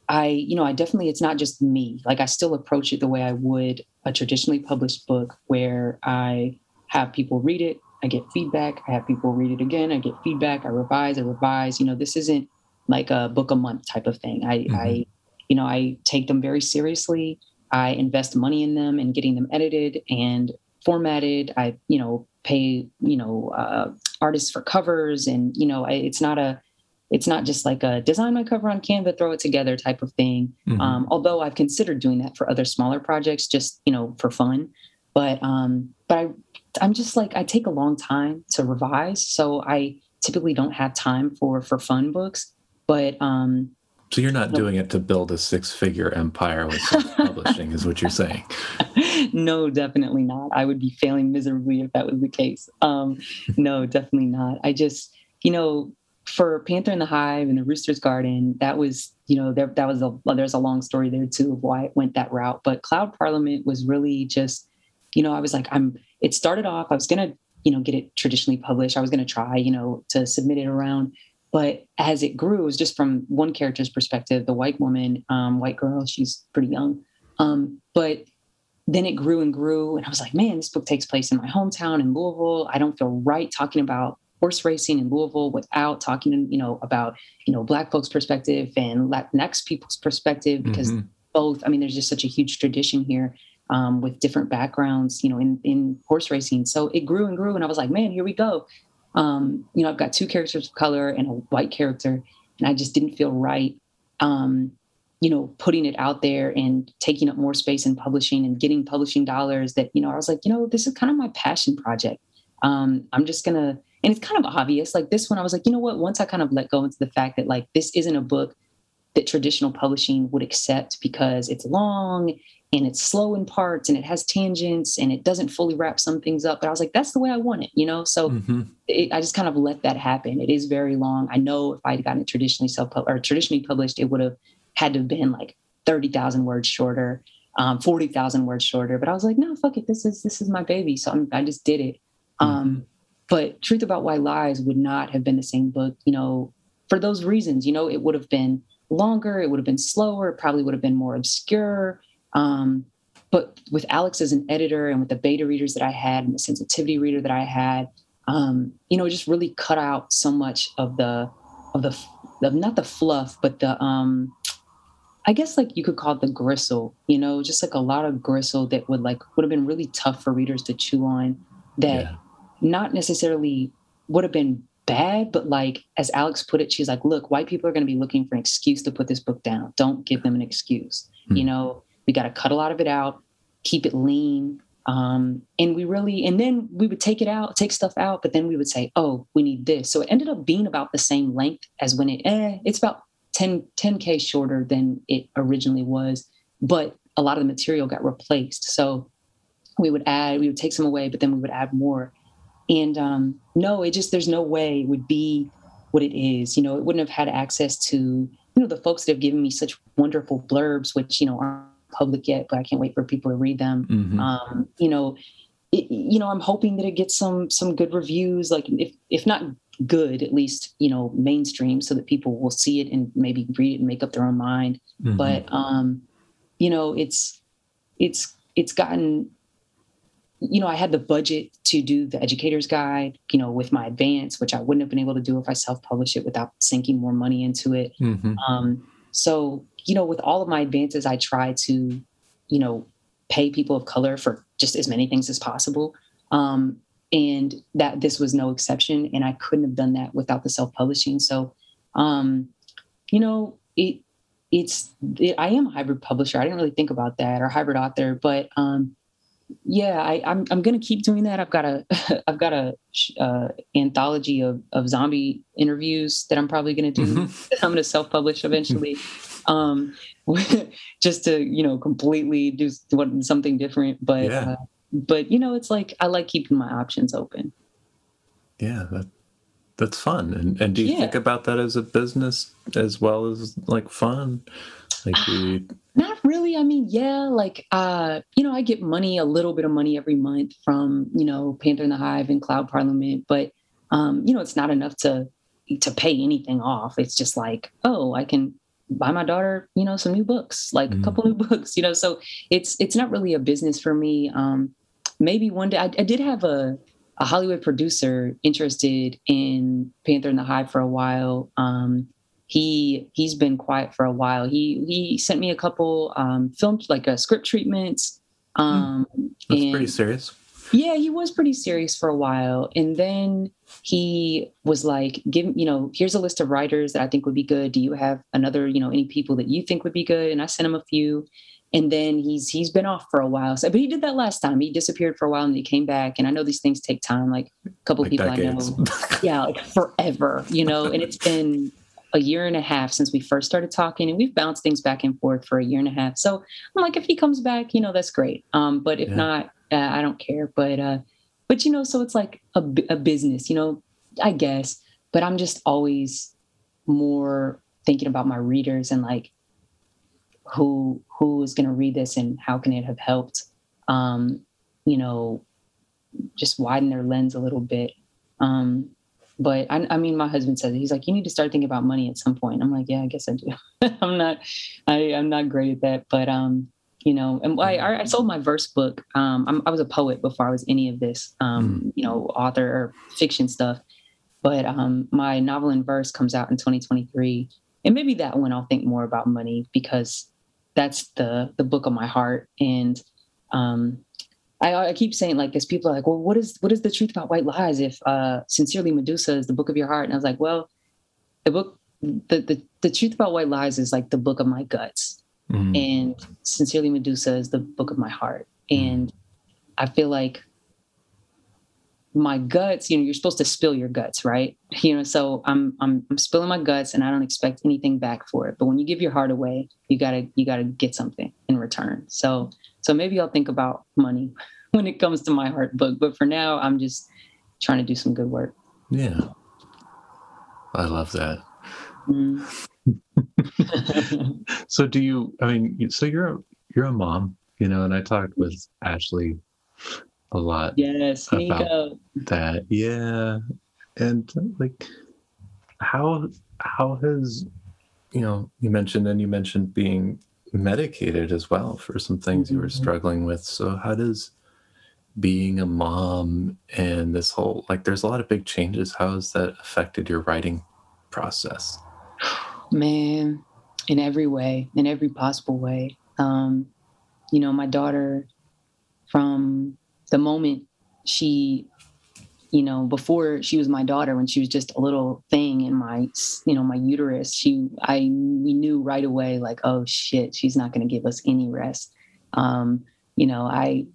I, you know, I definitely, it's not just me. Like I still approach it the way I would a traditionally published book where I have people read it, I get feedback. I have people read it again. I get feedback. I revise. I revise. You know, this isn't like a book a month type of thing. I, mm-hmm. I, you know, I take them very seriously. I invest money in them and getting them edited and formatted. I, you know, pay, you know, uh, artists for covers, and you know, I, it's not a, it's not just like a design my cover on Canva, throw it together type of thing. Mm-hmm. Um, although I've considered doing that for other smaller projects, just you know, for fun. But um, but I, I'm just like I take a long time to revise, so I typically don't have time for for fun books. But um, so you're not doing it to build a six-figure empire with publishing, is what you're saying? no, definitely not. I would be failing miserably if that was the case. Um, no, definitely not. I just, you know, for Panther in the Hive and the Rooster's Garden, that was, you know, there that was a there's a long story there too of why it went that route. But Cloud Parliament was really just, you know, I was like, I'm. It started off. I was gonna, you know, get it traditionally published. I was gonna try, you know, to submit it around but as it grew, it was just from one character's perspective, the white woman, um, white girl, she's pretty young. Um, but then it grew and grew. And I was like, man, this book takes place in my hometown in Louisville. I don't feel right talking about horse racing in Louisville without talking, you know, about, you know, black folks' perspective and Latinx people's perspective, because mm-hmm. both, I mean, there's just such a huge tradition here um, with different backgrounds, you know, in, in horse racing. So it grew and grew. And I was like, man, here we go um, you know, I've got two characters of color and a white character, and I just didn't feel right, um, you know, putting it out there and taking up more space in publishing and getting publishing dollars. That you know, I was like, you know, this is kind of my passion project. Um, I'm just gonna, and it's kind of obvious. Like this one, I was like, you know what? Once I kind of let go into the fact that like this isn't a book that traditional publishing would accept because it's long and it's slow in parts and it has tangents and it doesn't fully wrap some things up. But I was like, that's the way I want it, you know? So mm-hmm. it, I just kind of let that happen. It is very long. I know if I'd gotten it traditionally self or traditionally published, it would have had to have been like 30,000 words shorter, um, 40,000 words shorter. But I was like, no, fuck it. This is, this is my baby. So I'm, i just did it. Mm-hmm. But Truth About White Lies would not have been the same book, you know, for those reasons, you know, it would have been longer, it would have been slower, it probably would have been more obscure um, but with Alex as an editor and with the beta readers that I had and the sensitivity reader that I had, um, you know, it just really cut out so much of the of the, the not the fluff, but the um, I guess like you could call it the gristle, you know, just like a lot of gristle that would like would have been really tough for readers to chew on that yeah. Not necessarily would have been bad, but like as Alex put it, she's like, look, white people are going to be looking for an excuse to put this book down. Don't give them an excuse. Mm. You know, we got to cut a lot of it out, keep it lean. Um, and we really, and then we would take it out, take stuff out, but then we would say, oh, we need this. So it ended up being about the same length as when it, eh, it's about 10, 10K shorter than it originally was. But a lot of the material got replaced. So we would add, we would take some away, but then we would add more. And um, no, it just, there's no way it would be what it is. You know, it wouldn't have had access to, you know, the folks that have given me such wonderful blurbs, which, you know, aren't public yet, but I can't wait for people to read them. Mm-hmm. Um, you know, it, you know, I'm hoping that it gets some some good reviews, like if if not good, at least you know mainstream, so that people will see it and maybe read it and make up their own mind. Mm-hmm. But um, you know, it's it's it's gotten you know, I had the budget to do the educator's guide, you know, with my advance, which I wouldn't have been able to do if I self-published it without sinking more money into it. Mm-hmm. Um, so you know, with all of my advances, I try to, you know, pay people of color for just as many things as possible. Um, and that this was no exception. And I couldn't have done that without the self publishing. So, um, you know, it, it's, it, I am a hybrid publisher. I didn't really think about that or hybrid author, but, um, yeah, I, am I'm, I'm gonna keep doing that. I've got a I've got a uh, anthology of of zombie interviews that I'm probably gonna do. Mm-hmm. I'm gonna self publish eventually, um, just to you know completely do something different. But yeah. uh, but you know, it's like I like keeping my options open. Yeah, that that's fun. And and do you yeah. think about that as a business as well as like fun? Like not really. I mean, yeah, like uh, you know, I get money, a little bit of money every month from, you know, Panther in the Hive and Cloud Parliament, but um, you know, it's not enough to to pay anything off. It's just like, oh, I can buy my daughter, you know, some new books, like mm. a couple new books, you know. So it's it's not really a business for me. Um, maybe one day I, I did have a a Hollywood producer interested in Panther in the Hive for a while. Um, he he's been quiet for a while. He he sent me a couple um, filmed like a uh, script treatments. Hmm. Um, That's and, pretty serious. Yeah, he was pretty serious for a while, and then he was like, "Give you know, here's a list of writers that I think would be good. Do you have another you know any people that you think would be good?" And I sent him a few, and then he's he's been off for a while. So, but he did that last time. He disappeared for a while and he came back. And I know these things take time. Like a couple like people decades. I know, yeah, like forever, you know. And it's been a year and a half since we first started talking, and we've bounced things back and forth for a year and a half. So I'm like, if he comes back, you know, that's great. Um, but if yeah. not, uh, I don't care. But uh, but you know, so it's like a, a business, you know, I guess. But I'm just always more thinking about my readers and like who who is going to read this and how can it have helped um, you know just widen their lens a little bit um, but I, I, mean my husband says he's like you need to start thinking about money at some point. I'm like yeah i guess i do. I'm not I, i'm not great at that but um you know and i, I sold my verse book um i was a poet before i was any of this um mm. you know author or fiction stuff. But um my novel in verse comes out in 2023 and maybe that one i'll think more about money because that's the the book of my heart. And um I, I keep saying like because people are like well what is what is the truth about white lies if uh sincerely medusa is the book of your heart? And i was like well the book the the, the truth about white lies is like the book of my guts. Mm-hmm. and sincerely medusa is the book of my heart. And i feel like my guts, you know, you're supposed to spill your guts, right? You know, so I'm I'm I'm spilling my guts and I don't expect anything back for it. But when you give your heart away, you gotta you gotta get something in return. So so maybe I'll think about money when it comes to my heart book. But for now, I'm just trying to do some good work. Yeah. I love that. Mm. so do you I mean so you're a you're a mom, you know, and I talked with Ashley a lot. Yes, about that. Yeah, and like how how has you know you mentioned and you mentioned being medicated as well for some things mm-hmm. you were mm-hmm. struggling with. So how does being a mom and this whole like there's a lot of big changes. How has that affected your writing process? Man, in every way, in every possible way. Um, you know, my daughter from the moment she you know before she was my daughter when she was just a little thing in my you know my uterus she i we knew right away like oh shit she's not going to give us any rest. Um you know i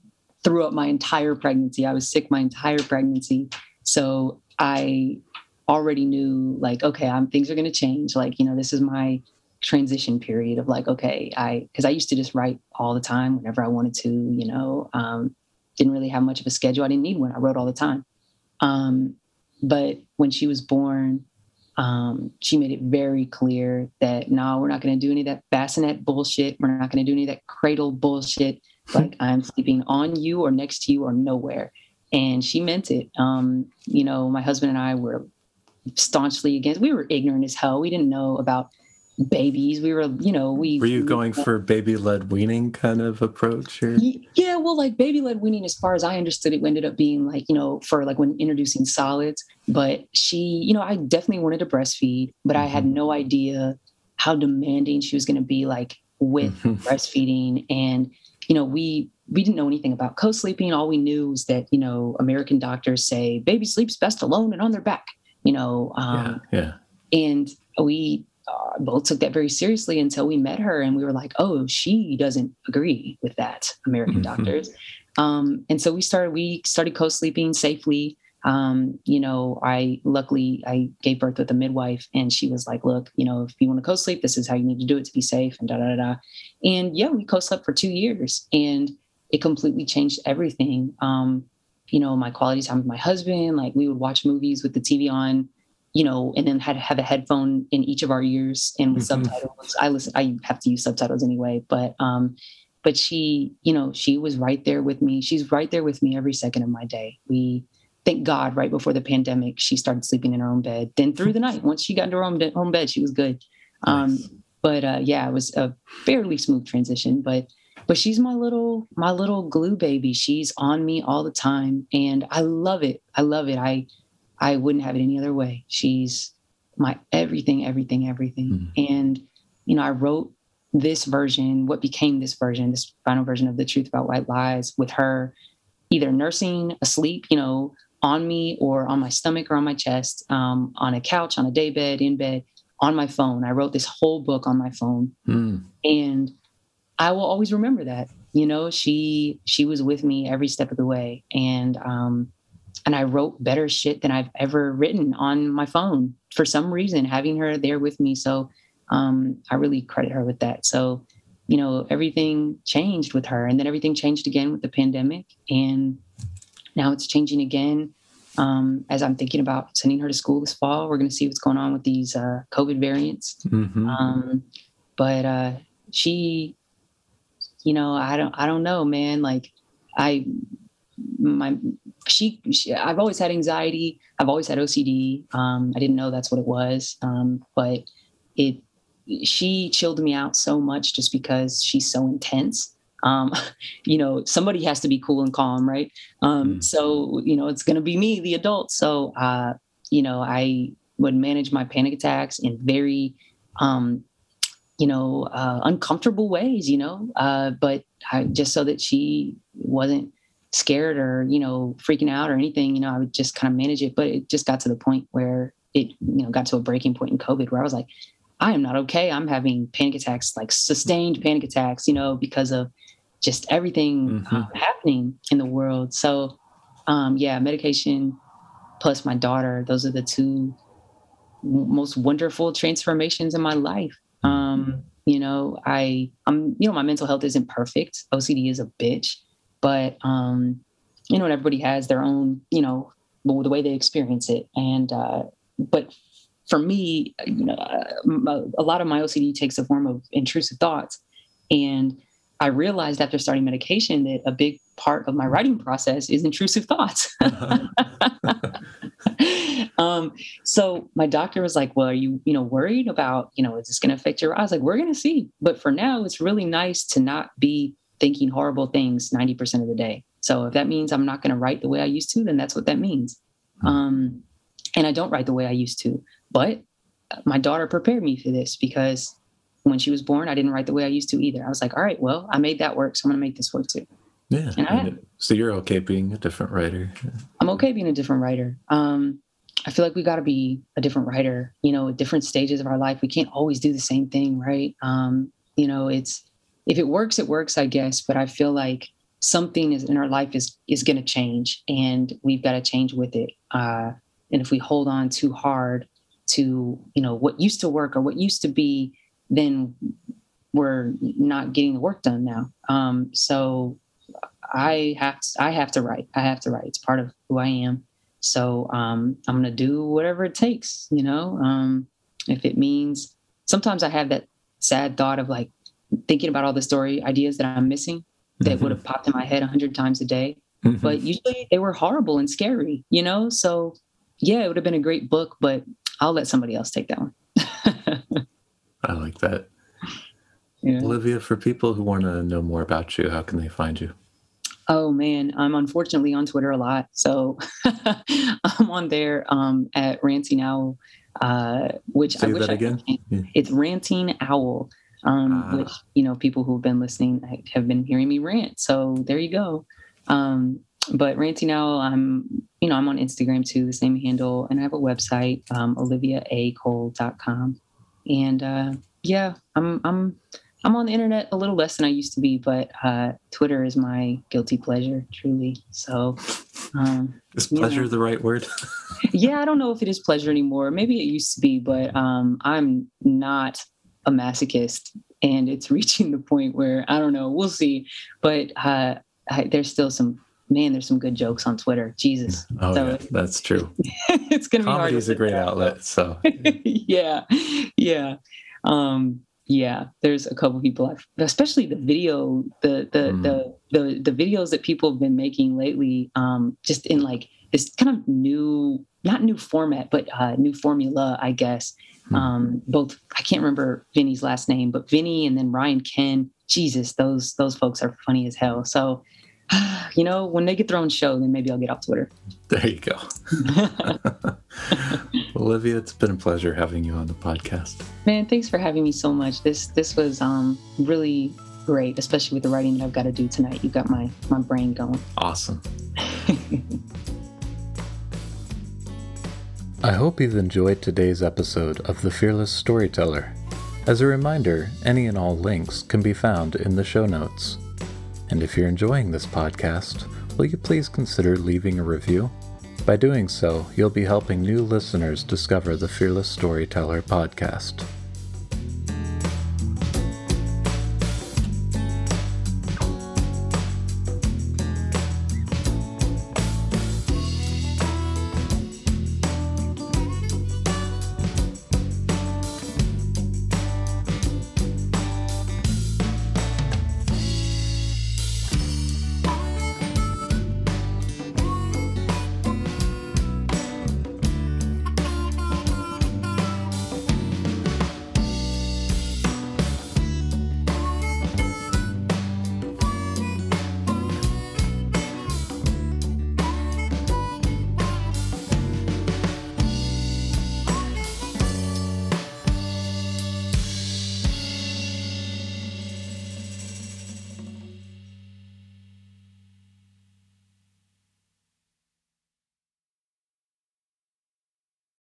threw up my entire pregnancy. I was sick my entire pregnancy. So i already knew like okay i'm things are going to change. Like you know this is my transition period of like okay i because i used to just write all the time whenever i wanted to you know um didn't really have much of a schedule. I didn't need one. I wrote all the time. Um, but when she was born, um, she made it very clear that no, we're not going to do any of that bassinet bullshit. We're not going to do any of that cradle bullshit. Like I'm sleeping on you or next to you or nowhere. And she meant it. Um, you know, my husband and I were staunchly against. We were ignorant as hell. We didn't know about babies. We were, you know, we were you going for baby led weaning kind of approach? Or? Yeah, well, like baby led weaning, as far as I understood it, ended up being like, you know, for like when introducing solids. But she, you know, I definitely wanted to breastfeed, but mm-hmm. I had mm-hmm. no idea how demanding she was going to be like with mm-hmm. breastfeeding. And, you know, we, we didn't know anything about co-sleeping. All we knew was that, you know, American doctors say baby sleeps best alone and on their back, you know, um, yeah, yeah. and we uh, both took that very seriously until we met her and we were like oh she doesn't agree with that american mm-hmm. doctors. Um, and so we started we started co-sleeping safely. Um, you know i luckily i gave birth with a midwife and she was like look you know if you want to co-sleep this is how you need to do it to be safe and da da da and yeah we co-slept for two years and it completely changed everything. Um, you know my quality time with my husband like we would watch movies with the tv on you know, and then had to have a headphone in each of our ears and with mm-hmm. subtitles. I listen, I have to use subtitles anyway, but um, but she, you know, she was right there with me. She's right there with me every second of my day. We thank God, right before the pandemic, she started sleeping in her own bed. Then through the night, once she got into her own, home bed, she was good. Um, nice. But uh, yeah, it was a fairly smooth transition. But but she's my little my little glue baby she's on me all the time and i love it i love it i i wouldn't have it any other way she's my everything everything everything mm. and you know i wrote this version what became this version this final version of the truth about white lies with her either nursing asleep you know on me or on my stomach or on my chest um, on a couch on a day bed in bed on my phone i wrote this whole book on my phone mm. and I will always remember that. You know, she she was with me every step of the way, and um, and I wrote better shit than I've ever written on my phone for some reason. Having her there with me, so um, I really credit her with that. So, you know, everything changed with her, and then everything changed again with the pandemic, and now it's changing again. Um, as I'm thinking about sending her to school this fall, we're going to see what's going on with these uh, COVID variants. Mm-hmm. Um, but uh, she you know, I don't, I don't know, man. Like I, my, she, she I've always had anxiety. I've always had OCD. Um, I didn't know that's what it was. Um, but it, she chilled me out so much just because she's so intense. Um, you know, somebody has to be cool and calm, right? Um, mm. So, you know, it's going to be me, the adult. So, uh, you know, I would manage my panic attacks in very um, you know, uh, uncomfortable ways, you know, uh, but I, just so that she wasn't scared or, you know, freaking out or anything, you know, I would just kind of manage it. But it just got to the point where it, you know, got to a breaking point in COVID where I was like, I am not okay. I'm having panic attacks, like sustained panic attacks, you know, because of just everything mm-hmm. uh, happening in the world. So, um, yeah, medication plus my daughter, those are the two most wonderful transformations in my life. Um, you know, I I'm you know my mental health isn't perfect. OCD is a bitch, but um, you know, and everybody has their own you know the way they experience it. And uh, but for me, you know, uh, a lot of my OCD takes the form of intrusive thoughts, and I realized after starting medication that a big part of my writing process is intrusive thoughts. um, so my doctor was like, "Well, are you, you know, worried about, you know, is this going to affect your?" I was like, "We're going to see." But for now, it's really nice to not be thinking horrible things ninety percent of the day. So if that means I'm not going to write the way I used to, then that's what that means. Hmm. Um, and I don't write the way I used to, but my daughter prepared me for this because when she was born, I didn't write the way I used to either. I was like, all right, well, I made that work, so I'm going to make this work too. Yeah. I, so you're okay being a different writer? I'm okay being a different writer. Um, I feel like we got to be a different writer, you know, at different stages of our life. We can't always do the same thing, right? Um, you know, it's if it works, it works, I guess. But I feel like something is in our life is is going to change, and we've got to change with it. Uh, and if we hold on too hard to, you know, what used to work or what used to be, then we're not getting the work done now. Um, so I have to, I have to write. I have to write. It's part of who I am. So um, I'm going to do whatever it takes, you know, um, if it means sometimes I have that sad thought of like thinking about all the story ideas that I'm missing that mm-hmm. would have popped in my head a hundred times a day. Mm-hmm. But usually they were horrible and scary, you know? So yeah, it would have been a great book, but I'll let somebody else take that one. I like that. Yeah. Olivia, for people who want to know more about you, how can they find you? Oh man, I'm unfortunately on Twitter a lot, so I'm on there um, at Ranting Owl, uh, which Say I wish that I again. Yeah. It's Ranting Owl, um, ah. which you know people who've been listening have been hearing me rant. So there you go. Um, but Ranting Owl, I'm you know I'm on Instagram too, the same handle, and I have a website, um, oliviaacole.com, and uh, yeah, I'm I'm I'm on the internet a little less than I used to be, but uh, Twitter is my guilty pleasure, truly. So, um, is pleasure know. the right word? yeah, I don't know if it is pleasure anymore. Maybe it used to be, but um, I'm not a masochist, and it's reaching the point where I don't know. We'll see, but uh, I, there's still some. Man, there's some good jokes on Twitter. Jesus. Oh, so, yeah, that's true. it's gonna be hard. Comedy is a great outlet. So yeah, yeah. Um, yeah there's a couple people I've, especially the video the the, mm. the the the videos that people have been making lately um just in like this kind of new, not new format, but uh, new formula, I guess. Hmm. Um, both I can't remember Vinny's last name, but Vinny and then Ryan Ken. Jesus, those those folks are funny as hell. So, you know, when they get their own show, then maybe I'll get off Twitter. There you go. Olivia, it's been a pleasure having you on the podcast. Man, thanks for having me so much. This this was um really great, especially with the writing that I've got to do tonight. You got my my brain going. Awesome. I hope you've enjoyed today's episode of The Fearless Storyteller. As a reminder, any and all links can be found in the show notes. And if you're enjoying this podcast, will you please consider leaving a review? By doing so, you'll be helping new listeners discover the Fearless Storyteller podcast.